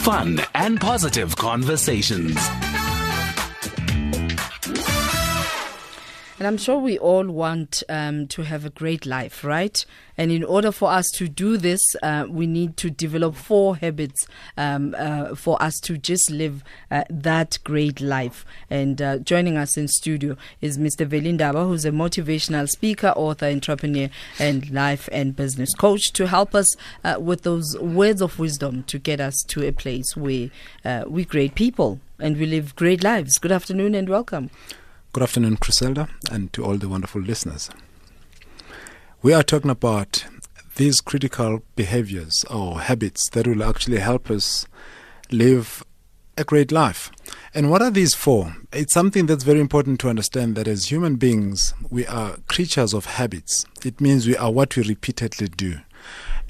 fun and positive conversations. And I'm sure we all want um, to have a great life, right? And in order for us to do this, uh, we need to develop four habits um, uh, for us to just live uh, that great life. And uh, joining us in studio is Mr. Veli Ndaba, who's a motivational speaker, author, entrepreneur, and life and business coach to help us uh, with those words of wisdom to get us to a place where uh, we great people and we live great lives. Good afternoon and welcome. Good afternoon, Criselda, and to all the wonderful listeners. We are talking about these critical behaviors or habits that will actually help us live a great life. And what are these for? It's something that's very important to understand that as human beings, we are creatures of habits. It means we are what we repeatedly do.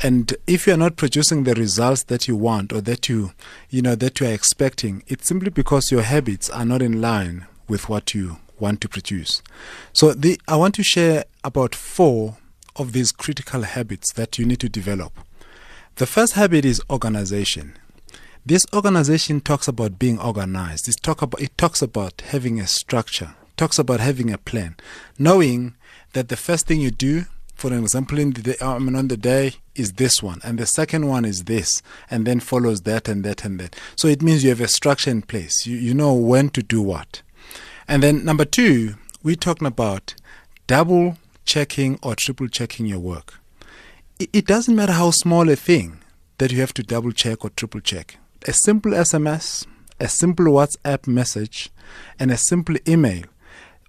And if you are not producing the results that you want or that you, you know, that you are expecting, it's simply because your habits are not in line with what you want to produce. So the, I want to share about four of these critical habits that you need to develop. The first habit is organization. This organization talks about being organized. It, talk about, it talks about having a structure, talks about having a plan, knowing that the first thing you do, for example, in the day, I mean, on the day is this one, and the second one is this, and then follows that and that and that. So it means you have a structure in place. You, you know when to do what. And then number two, we're talking about double checking or triple checking your work. It doesn't matter how small a thing that you have to double check or triple check. A simple SMS, a simple WhatsApp message, and a simple email.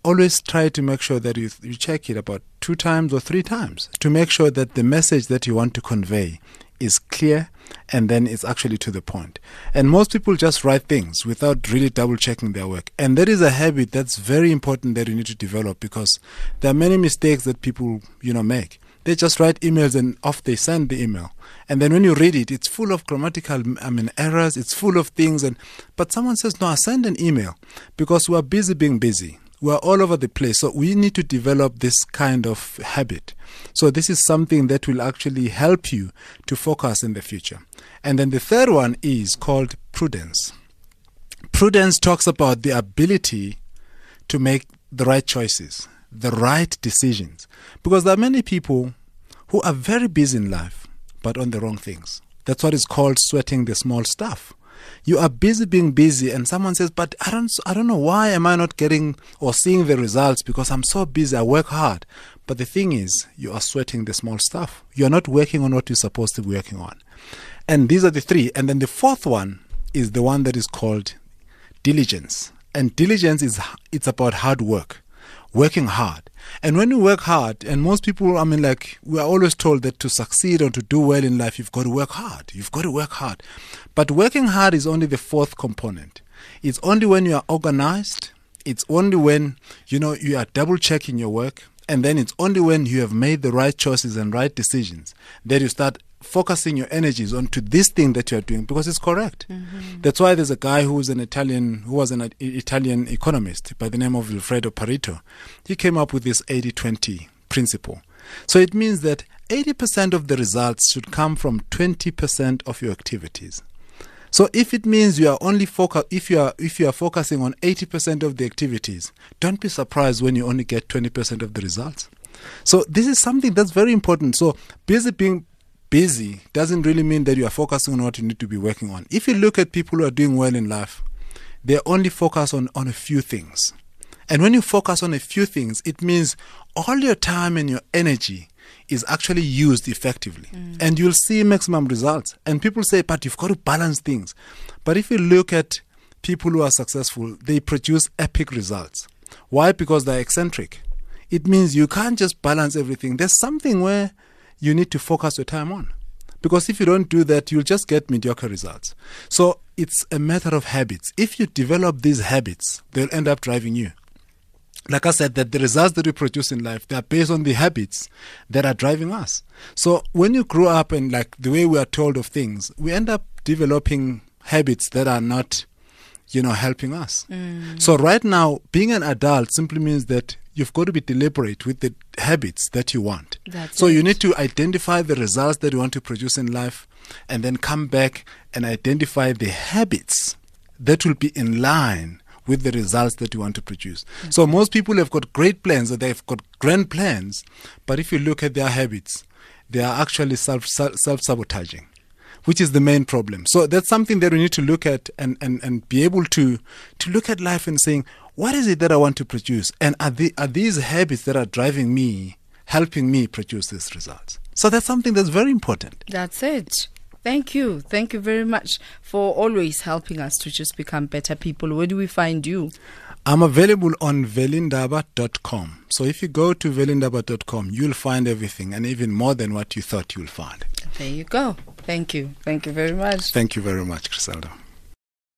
Always try to make sure that you, you check it about two times or three times to make sure that the message that you want to convey is clear and then it's actually to the point. And most people just write things without really double checking their work. And that is a habit that's very important that you need to develop because there are many mistakes that people, you know, make. They just write emails and off they send the email. And then when you read it, it's full of grammatical I mean errors, it's full of things and but someone says, No, I send an email because we are busy being busy we're all over the place. So we need to develop this kind of habit. So this is something that will actually help you to focus in the future. And then the third one is called prudence. Prudence talks about the ability to make the right choices, the right decisions. Because there are many people who are very busy in life, but on the wrong things. That's what is called sweating the small stuff you are busy being busy and someone says but i don't i don't know why am i not getting or seeing the results? Because i'm so busy i work hard. But the thing is you are sweating the small stuff. You're not working on what you're supposed to be working on. And these are the three. And then the fourth one is the one that is called diligence. And diligence is it's about hard work working hard and when you work hard, and most people, I mean, like, we are always told that to succeed or to do well in life, you've got to work hard. You've got to work hard. But working hard is only the fourth component. It's only when you are organized, it's only when, you know, you are double checking your work, and then it's only when you have made the right choices and right decisions that you start focusing your energies onto this thing that you are doing because it's correct. Mm-hmm. That's why there's a guy who's an Italian, who was an Italian economist by the name of Vilfredo Pareto. He came up with this 80-20 principle. So it means that 80% of the results should come from 20% of your activities. So if it means you are only focus, if you are if you are focusing on 80% of the activities, don't be surprised when you only get 20% of the results. So this is something that's very important. So busy being busy doesn't really mean that you are focusing on what you need to be working on. If you look at people who are doing well in life, they only focus on, on a few things. And when you focus on a few things, it means all your time and your energy is actually used effectively. Mm. And you'll see maximum results. And people say, but you've got to balance things. But if you look at people who are successful, they produce epic results. Why? Because they're eccentric. It means you can't just balance everything. There's something where you need to focus your time on. Because if you don't do that, you'll just get mediocre results. So it's a matter of habits. If you develop these habits, they'll end up driving you. Like I said, that the results that we produce in life, they are based on the habits that are driving us. So when you grow up and like the way we are told of things, we end up developing habits that are not, you know, helping us. Mm. So right now, being an adult simply means that you've got to be deliberate with the habits that you want. That's so it. you need to identify the results that you want to produce in life and then come back and identify the habits that will be in line with the results that you want to produce. So most people have got great plans or they've got grand plans, but if you look at their habits, they are actually self self sabotaging, which is the main problem. So that's something that we need to look at and, and, and be able to to look at life and saying, what is it that I want to produce? And are the are these habits that are driving me, helping me produce these results? So that's something that's very important. That's it. Thank you. Thank you very much for always helping us to just become better people. Where do we find you? I'm available on velindaba.com. So if you go to velindaba.com, you'll find everything and even more than what you thought you'll find. There you go. Thank you. Thank you very much. Thank you very much, Criselda.